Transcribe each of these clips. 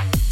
Bye.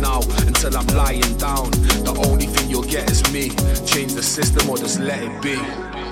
now until I'm lying down. The only thing you'll get is me. Change the system or just let it be.